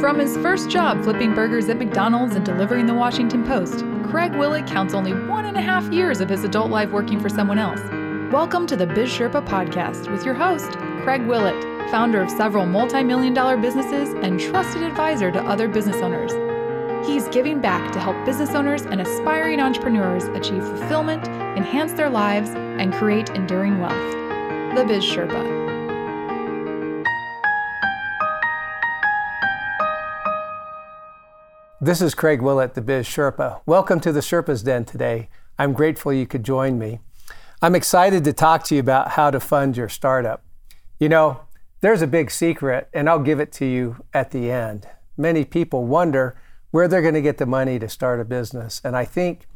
From his first job flipping burgers at McDonald's and delivering the Washington Post, Craig Willett counts only one and a half years of his adult life working for someone else. Welcome to the Biz Sherpa podcast with your host, Craig Willett, founder of several multi million dollar businesses and trusted advisor to other business owners. He's giving back to help business owners and aspiring entrepreneurs achieve fulfillment, enhance their lives, and create enduring wealth. The Biz Sherpa. This is Craig Willett, the Biz Sherpa. Welcome to the Sherpa's Den today. I'm grateful you could join me. I'm excited to talk to you about how to fund your startup. You know, there's a big secret, and I'll give it to you at the end. Many people wonder where they're going to get the money to start a business. And I think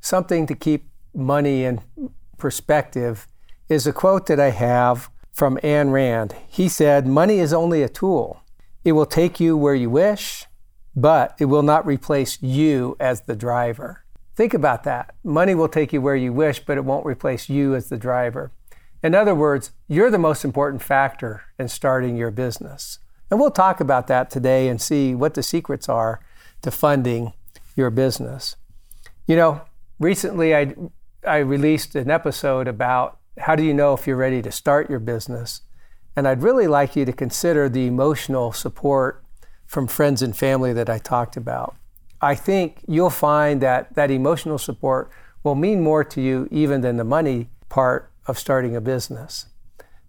something to keep money in perspective is a quote that I have from Ayn Rand. He said, Money is only a tool. It will take you where you wish, but it will not replace you as the driver. Think about that. Money will take you where you wish, but it won't replace you as the driver. In other words, you're the most important factor in starting your business. And we'll talk about that today and see what the secrets are to funding your business. You know, recently I, I released an episode about how do you know if you're ready to start your business? And I'd really like you to consider the emotional support from friends and family that I talked about. I think you'll find that that emotional support will mean more to you even than the money part of starting a business.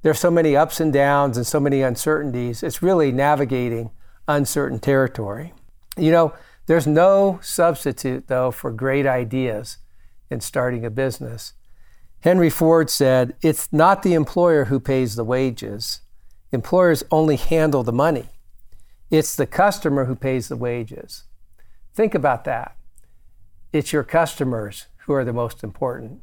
There's so many ups and downs and so many uncertainties. It's really navigating uncertain territory. You know, there's no substitute though for great ideas in starting a business. Henry Ford said, "It's not the employer who pays the wages. Employers only handle the money." It's the customer who pays the wages. Think about that. It's your customers who are the most important.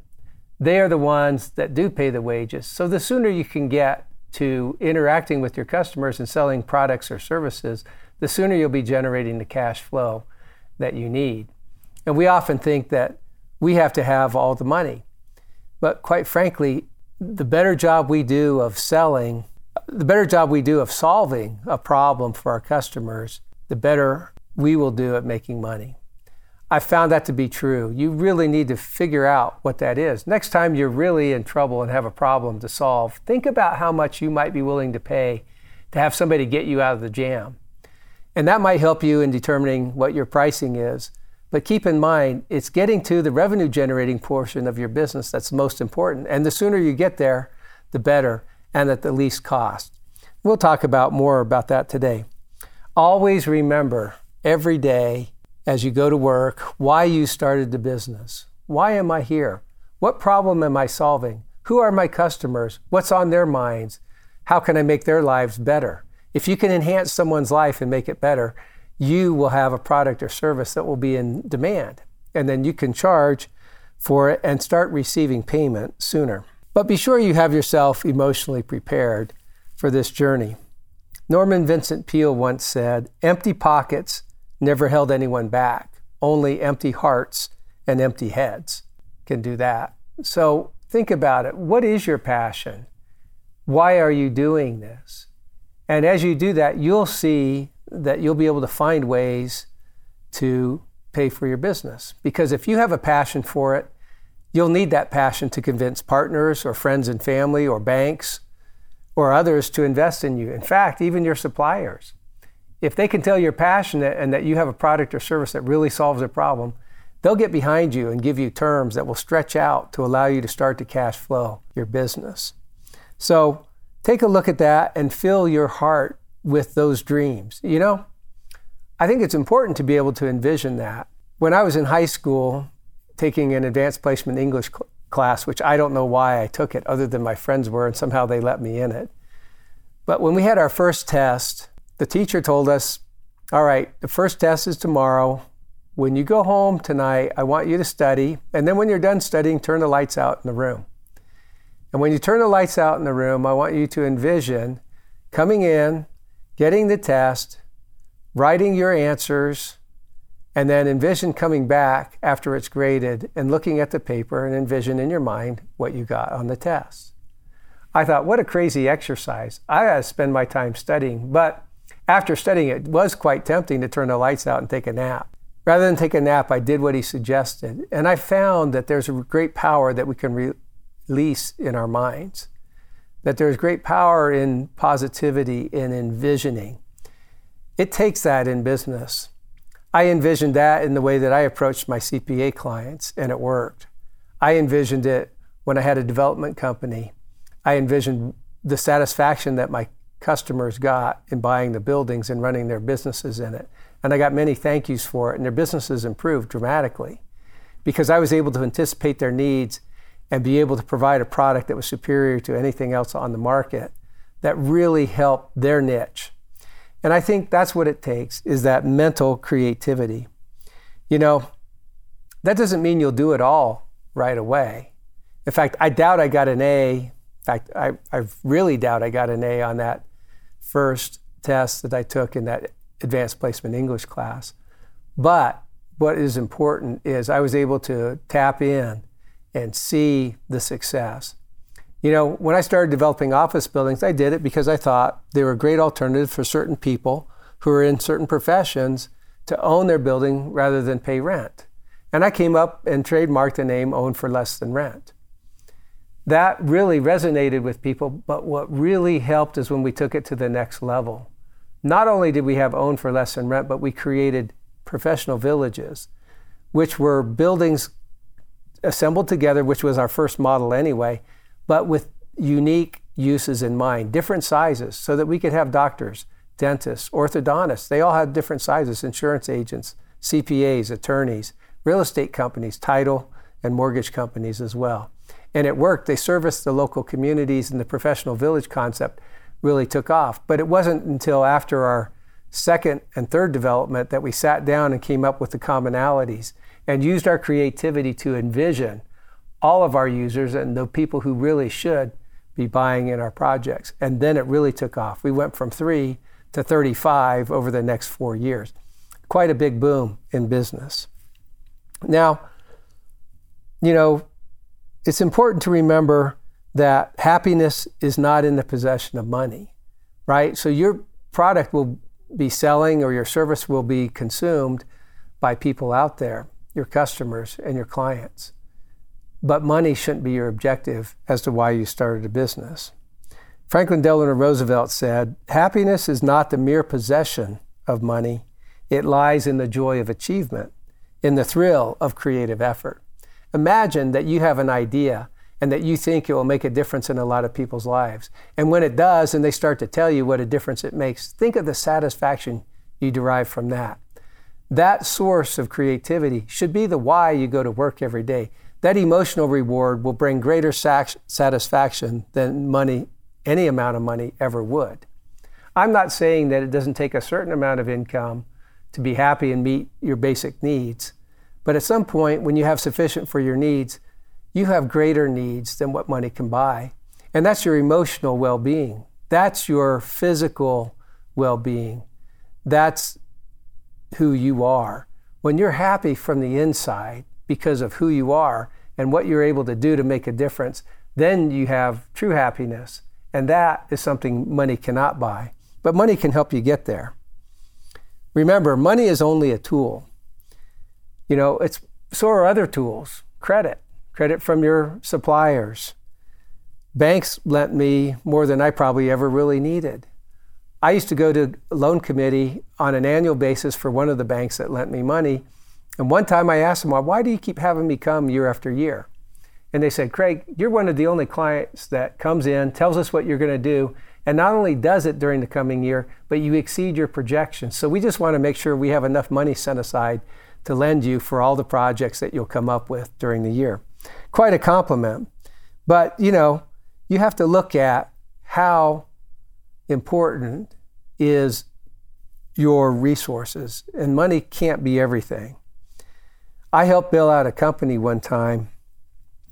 They are the ones that do pay the wages. So the sooner you can get to interacting with your customers and selling products or services, the sooner you'll be generating the cash flow that you need. And we often think that we have to have all the money. But quite frankly, the better job we do of selling the better job we do of solving a problem for our customers, the better we will do at making money. I found that to be true. You really need to figure out what that is. Next time you're really in trouble and have a problem to solve, think about how much you might be willing to pay to have somebody get you out of the jam. And that might help you in determining what your pricing is. But keep in mind, it's getting to the revenue generating portion of your business that's most important. And the sooner you get there, the better and at the least cost. We'll talk about more about that today. Always remember every day as you go to work why you started the business. Why am I here? What problem am I solving? Who are my customers? What's on their minds? How can I make their lives better? If you can enhance someone's life and make it better, you will have a product or service that will be in demand. And then you can charge for it and start receiving payment sooner. But be sure you have yourself emotionally prepared for this journey. Norman Vincent Peale once said, Empty pockets never held anyone back. Only empty hearts and empty heads can do that. So think about it. What is your passion? Why are you doing this? And as you do that, you'll see that you'll be able to find ways to pay for your business. Because if you have a passion for it, You'll need that passion to convince partners or friends and family or banks or others to invest in you. In fact, even your suppliers. If they can tell you're passionate and that you have a product or service that really solves a problem, they'll get behind you and give you terms that will stretch out to allow you to start to cash flow your business. So take a look at that and fill your heart with those dreams. You know, I think it's important to be able to envision that. When I was in high school, taking an advanced placement English cl- class, which I don't know why I took it, other than my friends were, and somehow they let me in it. But when we had our first test, the teacher told us, All right, the first test is tomorrow. When you go home tonight, I want you to study. And then when you're done studying, turn the lights out in the room. And when you turn the lights out in the room, I want you to envision coming in, getting the test, writing your answers, and then envision coming back after it's graded and looking at the paper and envision in your mind what you got on the test. I thought, what a crazy exercise. I got to spend my time studying. But after studying it, it was quite tempting to turn the lights out and take a nap. Rather than take a nap, I did what he suggested. And I found that there's a great power that we can re- release in our minds, that there's great power in positivity, in envisioning. It takes that in business. I envisioned that in the way that I approached my CPA clients, and it worked. I envisioned it when I had a development company. I envisioned the satisfaction that my customers got in buying the buildings and running their businesses in it. And I got many thank yous for it, and their businesses improved dramatically because I was able to anticipate their needs and be able to provide a product that was superior to anything else on the market that really helped their niche. And I think that's what it takes is that mental creativity. You know, that doesn't mean you'll do it all right away. In fact, I doubt I got an A. In fact, I, I really doubt I got an A on that first test that I took in that advanced placement English class. But what is important is I was able to tap in and see the success. You know, when I started developing office buildings, I did it because I thought they were a great alternative for certain people who are in certain professions to own their building rather than pay rent. And I came up and trademarked the name Own for Less Than Rent. That really resonated with people, but what really helped is when we took it to the next level. Not only did we have Own for Less Than Rent, but we created professional villages, which were buildings assembled together, which was our first model anyway, but with unique uses in mind, different sizes, so that we could have doctors, dentists, orthodontists. They all had different sizes, insurance agents, CPAs, attorneys, real estate companies, title and mortgage companies as well. And it worked. They serviced the local communities, and the professional village concept really took off. But it wasn't until after our second and third development that we sat down and came up with the commonalities and used our creativity to envision all of our users and the people who really should be buying in our projects. And then it really took off. We went from three to 35 over the next four years. Quite a big boom in business. Now, you know, it's important to remember that happiness is not in the possession of money, right? So your product will be selling or your service will be consumed by people out there, your customers and your clients. But money shouldn't be your objective as to why you started a business. Franklin Delano Roosevelt said, Happiness is not the mere possession of money, it lies in the joy of achievement, in the thrill of creative effort. Imagine that you have an idea and that you think it will make a difference in a lot of people's lives. And when it does, and they start to tell you what a difference it makes, think of the satisfaction you derive from that. That source of creativity should be the why you go to work every day. That emotional reward will bring greater satisfaction than money, any amount of money ever would. I'm not saying that it doesn't take a certain amount of income to be happy and meet your basic needs. But at some point, when you have sufficient for your needs, you have greater needs than what money can buy. And that's your emotional well being. That's your physical well being. That's who you are. When you're happy from the inside because of who you are and what you're able to do to make a difference, then you have true happiness. And that is something money cannot buy. But money can help you get there. Remember, money is only a tool. You know, it's so are other tools. Credit, credit from your suppliers. Banks lent me more than I probably ever really needed. I used to go to loan committee on an annual basis for one of the banks that lent me money. And one time I asked them, why do you keep having me come year after year? And they said, Craig, you're one of the only clients that comes in, tells us what you're going to do, and not only does it during the coming year, but you exceed your projections. So we just want to make sure we have enough money set aside to lend you for all the projects that you'll come up with during the year. Quite a compliment. But, you know, you have to look at how important is your resources, and money can't be everything. I helped Bill out a company one time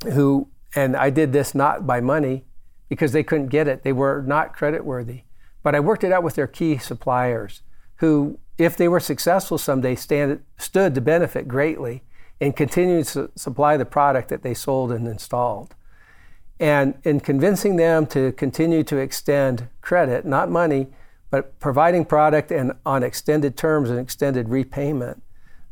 who, and I did this not by money because they couldn't get it. They were not credit worthy. But I worked it out with their key suppliers who if they were successful someday, stand, stood to benefit greatly in continuing to supply the product that they sold and installed. And in convincing them to continue to extend credit, not money, But providing product and on extended terms and extended repayment,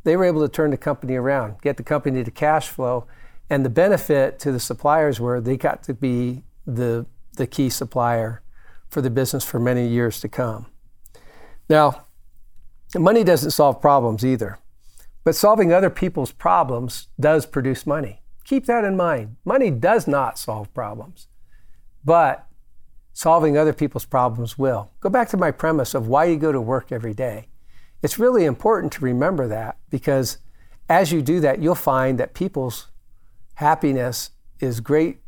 they were able to turn the company around, get the company to cash flow. And the benefit to the suppliers were they got to be the, the key supplier for the business for many years to come. Now, money doesn't solve problems either, but solving other people's problems does produce money. Keep that in mind. Money does not solve problems, but solving other people's problems will. Go back to my premise of why you go to work every day. It's really important to remember that because as you do that, you'll find that people's happiness is great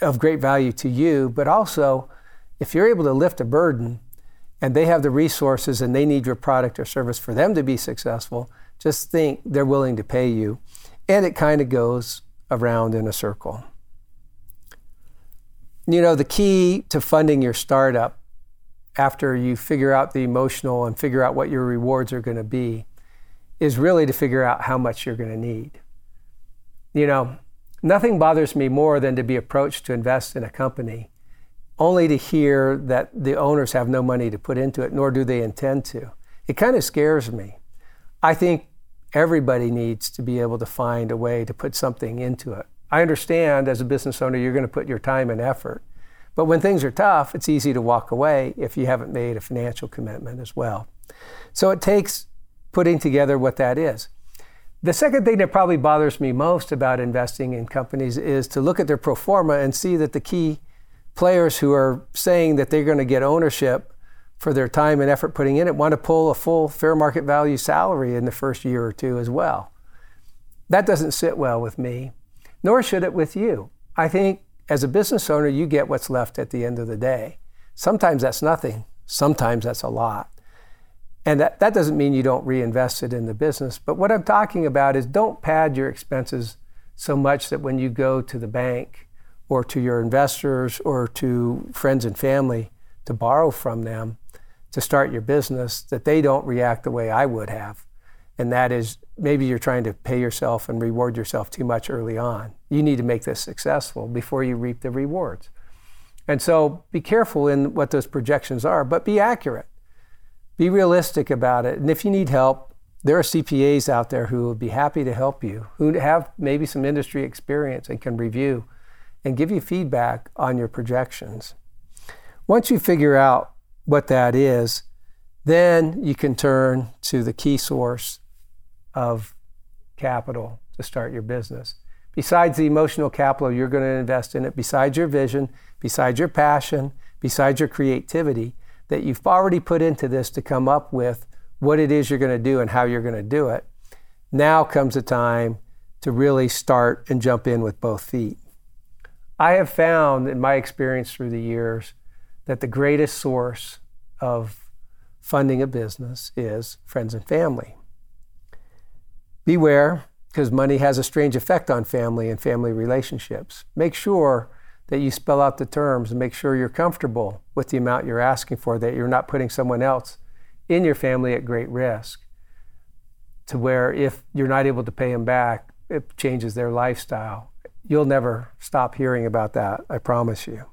of great value to you, but also if you're able to lift a burden and they have the resources and they need your product or service for them to be successful, just think they're willing to pay you. And it kind of goes around in a circle. You know, the key to funding your startup after you figure out the emotional and figure out what your rewards are going to be is really to figure out how much you're going to need. You know, nothing bothers me more than to be approached to invest in a company only to hear that the owners have no money to put into it, nor do they intend to. It kind of scares me. I think everybody needs to be able to find a way to put something into it. I understand as a business owner, you're going to put your time and effort. But when things are tough, it's easy to walk away if you haven't made a financial commitment as well. So it takes putting together what that is. The second thing that probably bothers me most about investing in companies is to look at their pro forma and see that the key players who are saying that they're going to get ownership for their time and effort putting in it want to pull a full fair market value salary in the first year or two as well. That doesn't sit well with me, nor should it with you. I think as a business owner, you get what's left at the end of the day. Sometimes that's nothing, sometimes that's a lot. And that, that doesn't mean you don't reinvest it in the business. But what I'm talking about is don't pad your expenses so much that when you go to the bank or to your investors or to friends and family to borrow from them to start your business, that they don't react the way I would have. And that is maybe you're trying to pay yourself and reward yourself too much early on. You need to make this successful before you reap the rewards. And so be careful in what those projections are, but be accurate. Be realistic about it. And if you need help, there are CPAs out there who will be happy to help you, who have maybe some industry experience and can review and give you feedback on your projections. Once you figure out what that is, then you can turn to the key source of capital to start your business. Besides the emotional capital you're going to invest in it, besides your vision, besides your passion, besides your creativity that you've already put into this to come up with what it is you're going to do and how you're going to do it, now comes the time to really start and jump in with both feet. I have found in my experience through the years that the greatest source of funding a business is friends and family. Beware, because money has a strange effect on family and family relationships. Make sure that you spell out the terms and make sure you're comfortable with the amount you're asking for, that you're not putting someone else in your family at great risk. To where if you're not able to pay them back, it changes their lifestyle You'll never stop hearing about that, I promise you.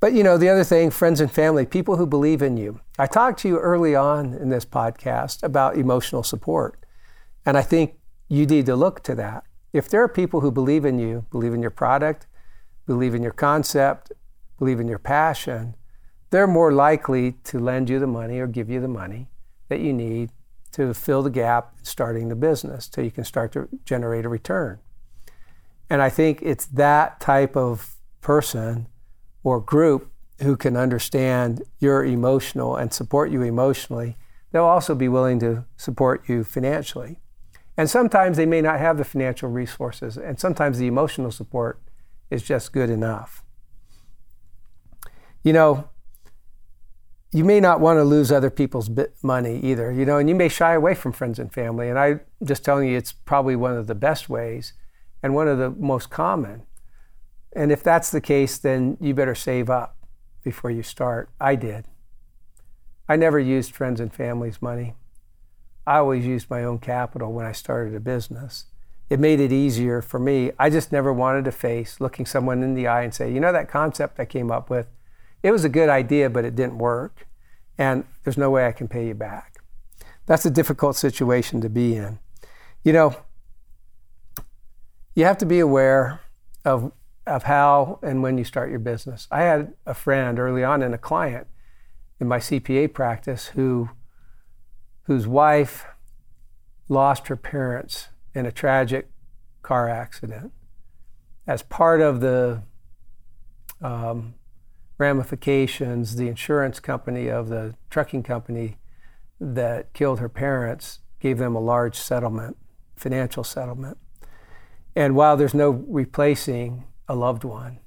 But you know, the other thing, friends and family, people who believe in you. I talked to you early on in this podcast about emotional support. And I think you need to look to that. If there are people who believe in you, believe in your product, believe in your concept, believe in your passion, they're more likely to lend you the money or give you the money that you need to fill the gap starting the business so you can start to generate a return. And I think it's that type of person or group who can understand your emotional and support you emotionally. They'll also be willing to support you financially. And sometimes they may not have the financial resources, and sometimes the emotional support is just good enough. You know, you may not want to lose other people's money either, you know, and you may shy away from friends and family. And I'm just telling you, it's probably one of the best ways and one of the most common. And if that's the case, then you better save up before you start. I did. I never used friends and family's money. I always used my own capital when I started a business. It made it easier for me. I just never wanted to face looking someone in the eye and say, you know, that concept I came up with, it was a good idea, but it didn't work. and there's no way I can pay you back. That's a difficult situation to be in. You know, you have to be aware of, of how and when you start your business. I had a friend early on and a client in my CPA practice who whose wife lost her parents in a tragic car accident. As part of the um, ramifications, the insurance company of the trucking company that killed her parents gave them a large settlement, financial settlement. And while there's no replacing a loved one,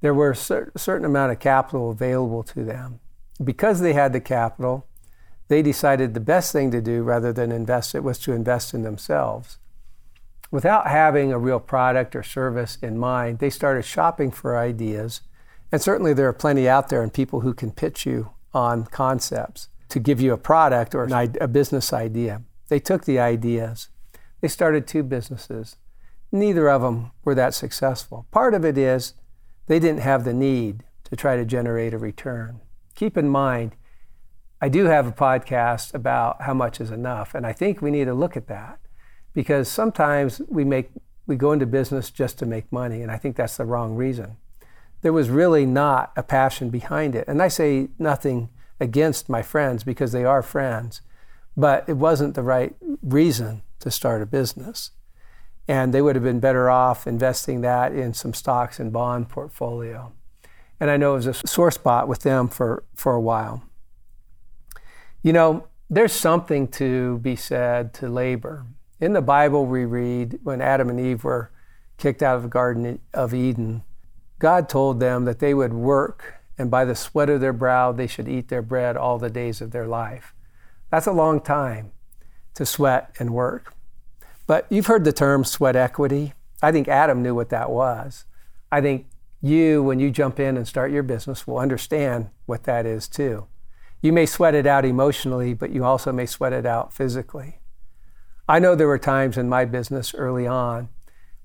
there were a certain amount of capital available to them. Because they had the capital, they decided the best thing to do rather than invest it was to invest in themselves. Without having a real product or service in mind, they started shopping for ideas. And certainly there are plenty out there and people who can pitch you on concepts to give you a product or a business idea. They took the ideas. They started two businesses. Neither of them were that successful. Part of it is they didn't have the need to try to generate a return. Keep in mind, I do have a podcast about how much is enough, and I think we need to look at that because sometimes we make we go into business just to make money, and I think that's the wrong reason. There was really not a passion behind it, and I say nothing against my friends because they are friends, but it wasn't the right reason to start a business. And they would have been better off investing that in some stocks and bond portfolio. And I know it was a sore spot with them for, for a while. You know, there's something to be said to labor. In the Bible, we read when Adam and Eve were kicked out of the Garden of Eden, God told them that they would work and by the sweat of their brow they should eat their bread all the days of their life. That's a long time to sweat and work. But you've heard the term sweat equity. I think Adam knew what that was. I think you, when you jump in and start your business, will understand what that is too. You may sweat it out emotionally, but you also may sweat it out physically. I know there were times in my business early on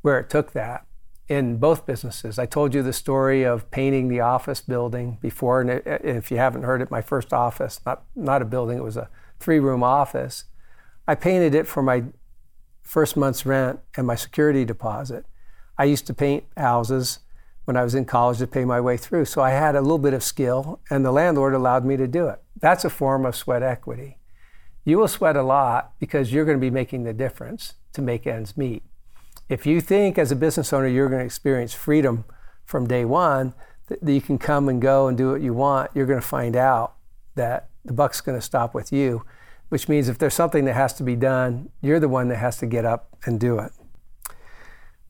where it took that in both businesses. I told you the story of painting the office building before, and if you haven't heard it, my first office, not, not a building, it was a three room office. I painted it for my first month's rent and my security deposit. I used to paint houses when I was in college to pay my way through. So I had a little bit of skill, and the landlord allowed me to do it. That's a form of sweat equity. You will sweat a lot because you're going to be making the difference to make ends meet. If you think as a business owner you're going to experience freedom from day one, that you can come and go and do what you want, you're going to find out that the buck's going to stop with you, which means if there's something that has to be done, you're the one that has to get up and do it.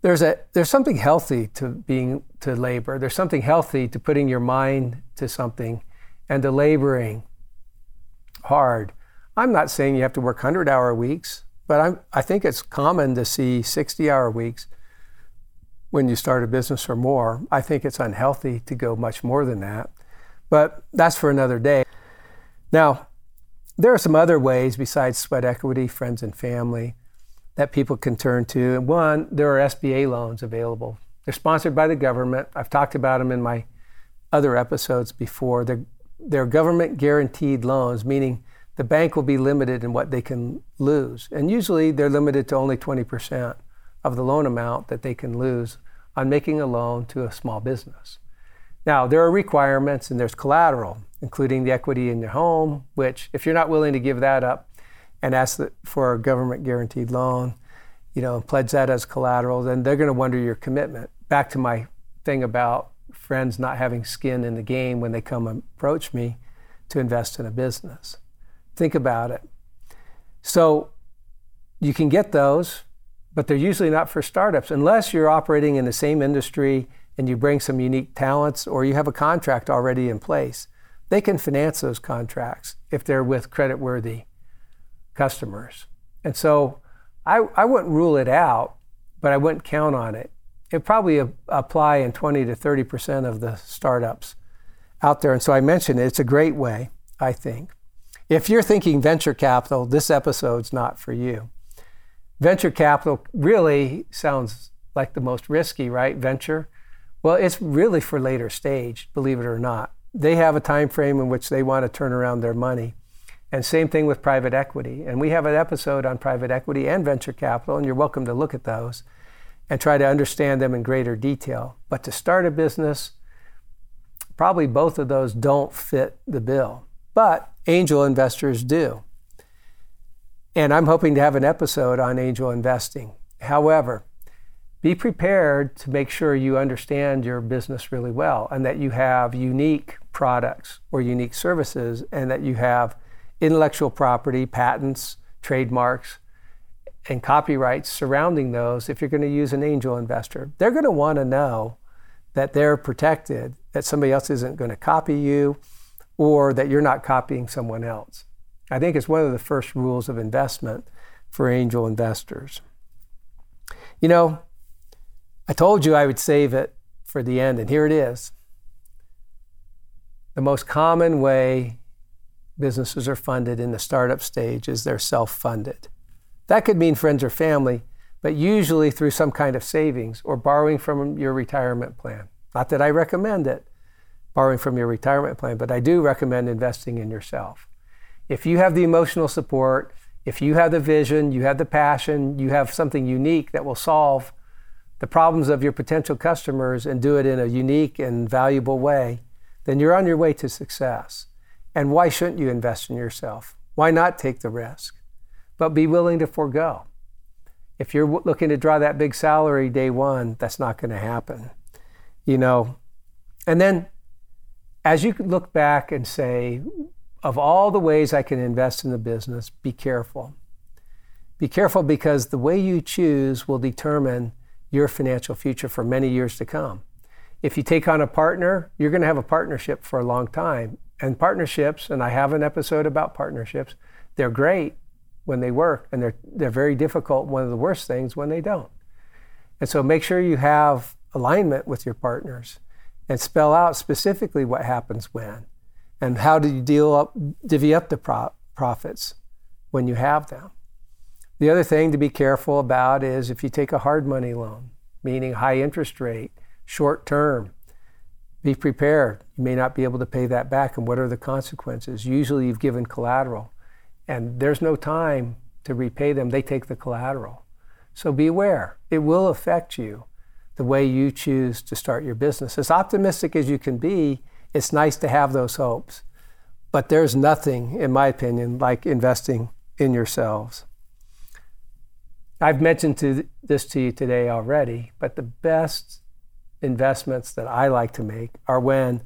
There's a there's something healthy to being to labor. There's something healthy to putting your mind to something and to laboring hard. I'm not saying you have to work 100 hour weeks. But I'm, I think it's common to see 60 hour weeks when you start a business or more. I think it's unhealthy to go much more than that. But that's for another day. Now, there are some other ways besides sweat equity, friends and family, that people can turn to. One, there are SBA loans available. They're sponsored by the government. I've talked about them in my other episodes before. They're, they're government guaranteed loans, meaning the bank will be limited in what they can lose. And usually they're limited to only 20% of the loan amount that they can lose on making a loan to a small business. Now, there are requirements and there's collateral, including the equity in your home, which, if you're not willing to give that up and ask for a government guaranteed loan, you know, pledge that as collateral, then they're going to wonder your commitment. Back to my thing about friends not having skin in the game when they come approach me to invest in a business. Think about it. So you can get those, but they're usually not for startups unless you're operating in the same industry and you bring some unique talents or you have a contract already in place. They can finance those contracts if they're with credit-worthy customers. And so I, I wouldn't rule it out, but I wouldn't count on it. It probably apply in 20 to 30 percent of the startups out there. And so I mentioned it. It's a great way, I think. If you're thinking venture capital, this episode's not for you. Venture capital really sounds like the most risky, right? Venture. Well, it's really for later stage, believe it or not. they have a time frame in which they want to turn around their money. And same thing with private equity. And we have an episode on private equity and venture capital, and you're welcome to look at those and try to understand them in greater detail. But to start a business, probably both of those don't fit the bill. But angel investors do. And I'm hoping to have an episode on angel investing. However, be prepared to make sure you understand your business really well and that you have unique products or unique services and that you have intellectual property, patents, trademarks, and copyrights surrounding those if you're going to use an angel investor. They're going to want to know that they're protected, that somebody else isn't going to copy you, or that you're not copying someone else. I think it's one of the first rules of investment for angel investors. You know, I told you I would save it for the end, and here it is. The most common way businesses are funded in the startup stage is they're self funded. That could mean friends or family, but usually through some kind of savings or borrowing from your retirement plan. Not that I recommend it, borrowing from your retirement plan, but I do recommend investing in yourself. If you have the emotional support, if you have the vision, you have the passion, you have something unique that will solve the problems of your potential customers and do it in a unique and valuable way, then you're on your way to success. And why shouldn't you invest in yourself? Why not take the risk? But be willing to forego. If you're looking to draw that big salary day one, that's not going to happen. You know, and then as you look back and say, of all the ways I can invest in the business, be careful. Be careful because the way you choose will determine your financial future for many years to come. If you take on a partner, you're going to have a partnership for a long time. And partnerships, and I have an episode about partnerships, they're great when they work, and they're, they're very difficult, one of the worst things when they don't. And so make sure you have alignment with your partners and spell out specifically what happens when and how do you deal up, divvy up the pro- profits when you have them. The other thing to be careful about is if you take a hard money loan, meaning high interest rate, short term, be prepared. You may not be able to pay that back, and what are the consequences? Usually, you've given collateral, and there's no time to repay them. They take the collateral. So beware. It will affect you the way you choose to start your business. As optimistic as you can be, it's nice to have those hopes. But there's nothing, in my opinion, like investing in yourselves. I've mentioned to this to you today already, but the best investments that I like to make are when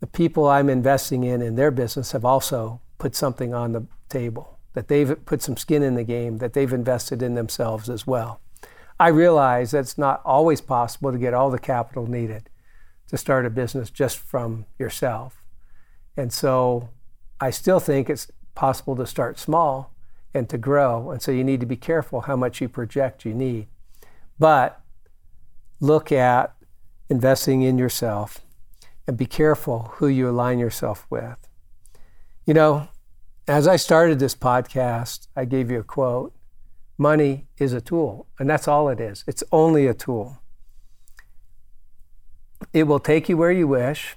the people I'm investing in in their business have also put something on the table, that they've put some skin in the game, that they've invested in themselves as well. I realize that it's not always possible to get all the capital needed to start a business just from yourself. And so I still think it's possible to start small and to grow. And so you need to be careful how much you project you need. But look at investing in yourself and be careful who you align yourself with. You know, as I started this podcast, I gave you a quote money is a tool, and that's all it is. It's only a tool. It will take you where you wish,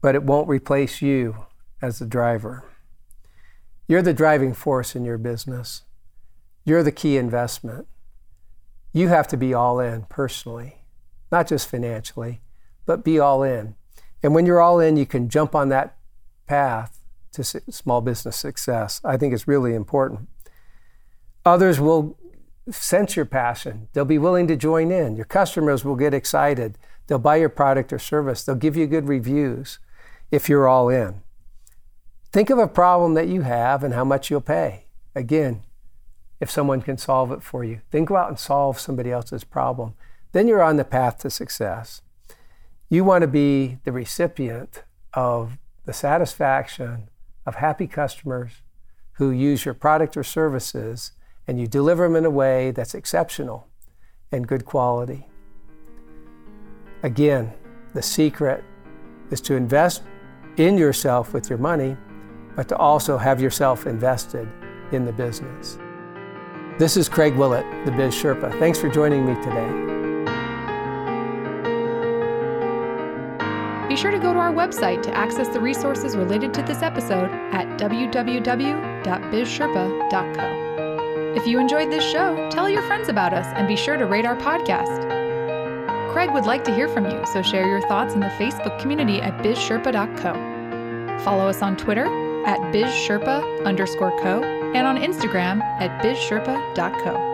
but it won't replace you as the driver. You're the driving force in your business. You're the key investment. You have to be all in personally, not just financially, but be all in. And when you're all in, you can jump on that path to small business success. I think it's really important. Others will sense your passion. They'll be willing to join in. Your customers will get excited. They'll buy your product or service. They'll give you good reviews if you're all in. Think of a problem that you have and how much you'll pay. Again, if someone can solve it for you, then go out and solve somebody else's problem. Then you're on the path to success. You want to be the recipient of the satisfaction of happy customers who use your product or services and you deliver them in a way that's exceptional and good quality. Again, the secret is to invest in yourself with your money, but to also have yourself invested in the business. This is Craig Willett, the Biz Sherpa. Thanks for joining me today. Sure to go to our website to access the resources related to this episode at www.bizsherpa.co. If you enjoyed this show, tell your friends about us and be sure to rate our podcast. Craig would like to hear from you, so share your thoughts in the Facebook community at bizsherpa.co. Follow us on Twitter at bizsherpa underscore co and on Instagram at bizsherpa.co.